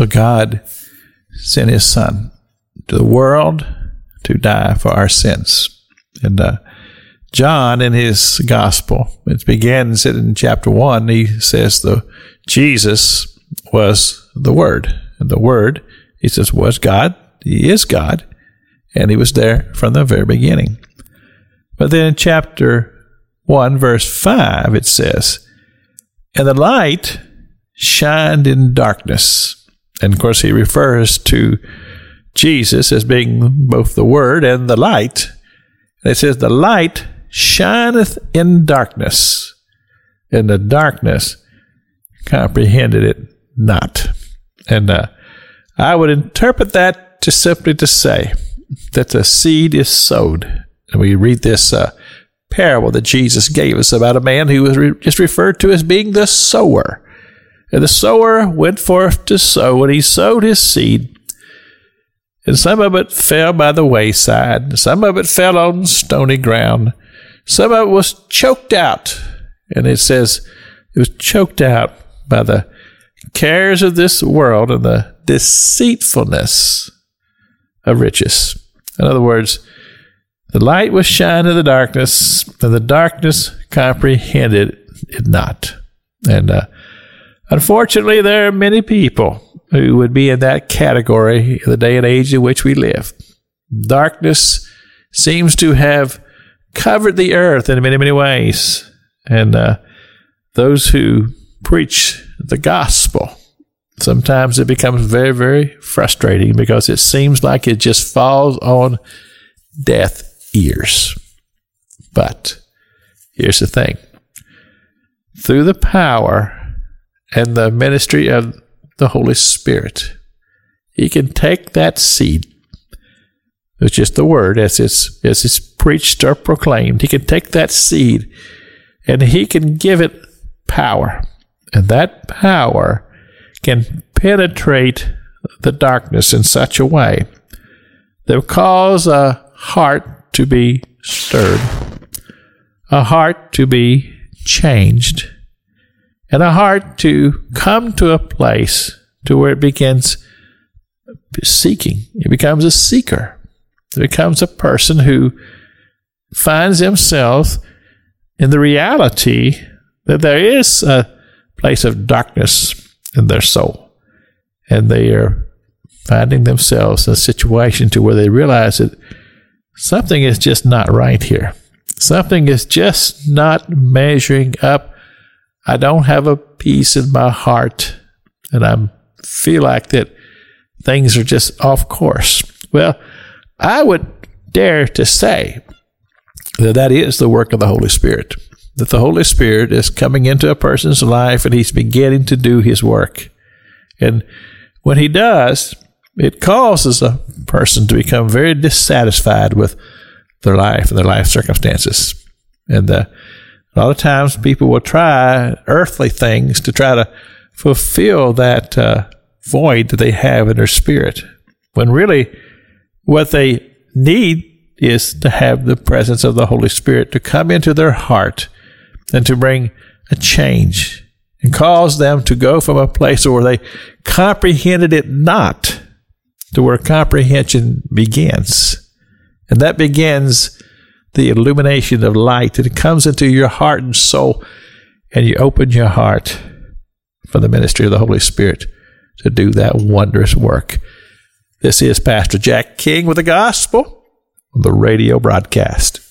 So God sent his son to the world to die for our sins. And uh, John, in his gospel, it begins in chapter one, he says the Jesus was the Word. And the Word, he says, was God. He is God. And he was there from the very beginning. But then in chapter 1, verse 5, it says, And the light shined in darkness. And of course, he refers to Jesus as being both the Word and the light. And it says, The light shineth in darkness, and the darkness comprehended it not. And uh, I would interpret that to simply to say that the seed is sowed. And we read this uh, parable that Jesus gave us about a man who was re- just referred to as being the sower. And the sower went forth to sow, and he sowed his seed. And some of it fell by the wayside, some of it fell on stony ground, some of it was choked out. And it says it was choked out by the cares of this world and the deceitfulness of riches. In other words, the light was shined in the darkness, and the darkness comprehended it not. And uh, unfortunately, there are many people who would be in that category in the day and age in which we live. Darkness seems to have covered the earth in many, many ways. And uh, those who preach the gospel, sometimes it becomes very, very frustrating because it seems like it just falls on deaf ears. But here's the thing through the power and the ministry of the Holy Spirit, He can take that seed. It's just the word as it's as it's preached or proclaimed. He can take that seed and he can give it power. And that power can penetrate the darkness in such a way that will cause a heart to be stirred, a heart to be changed, and a heart to come to a place to where it begins seeking. It becomes a seeker. It becomes a person who finds himself in the reality that there is a place of darkness in their soul. And they are finding themselves in a situation to where they realize that something is just not right here. Something is just not measuring up. I don't have a peace in my heart, and I feel like that things are just off course. Well, I would dare to say that that is the work of the Holy Spirit. That the Holy Spirit is coming into a person's life and he's beginning to do his work. And when he does, it causes a person to become very dissatisfied with their life and their life circumstances. And uh, a lot of times people will try earthly things to try to fulfill that uh, void that they have in their spirit, when really what they need is to have the presence of the Holy Spirit to come into their heart and to bring a change and cause them to go from a place where they comprehended it not to where comprehension begins. And that begins the illumination of light that comes into your heart and soul, and you open your heart for the ministry of the Holy Spirit to do that wondrous work. This is Pastor Jack King with the gospel on the radio broadcast.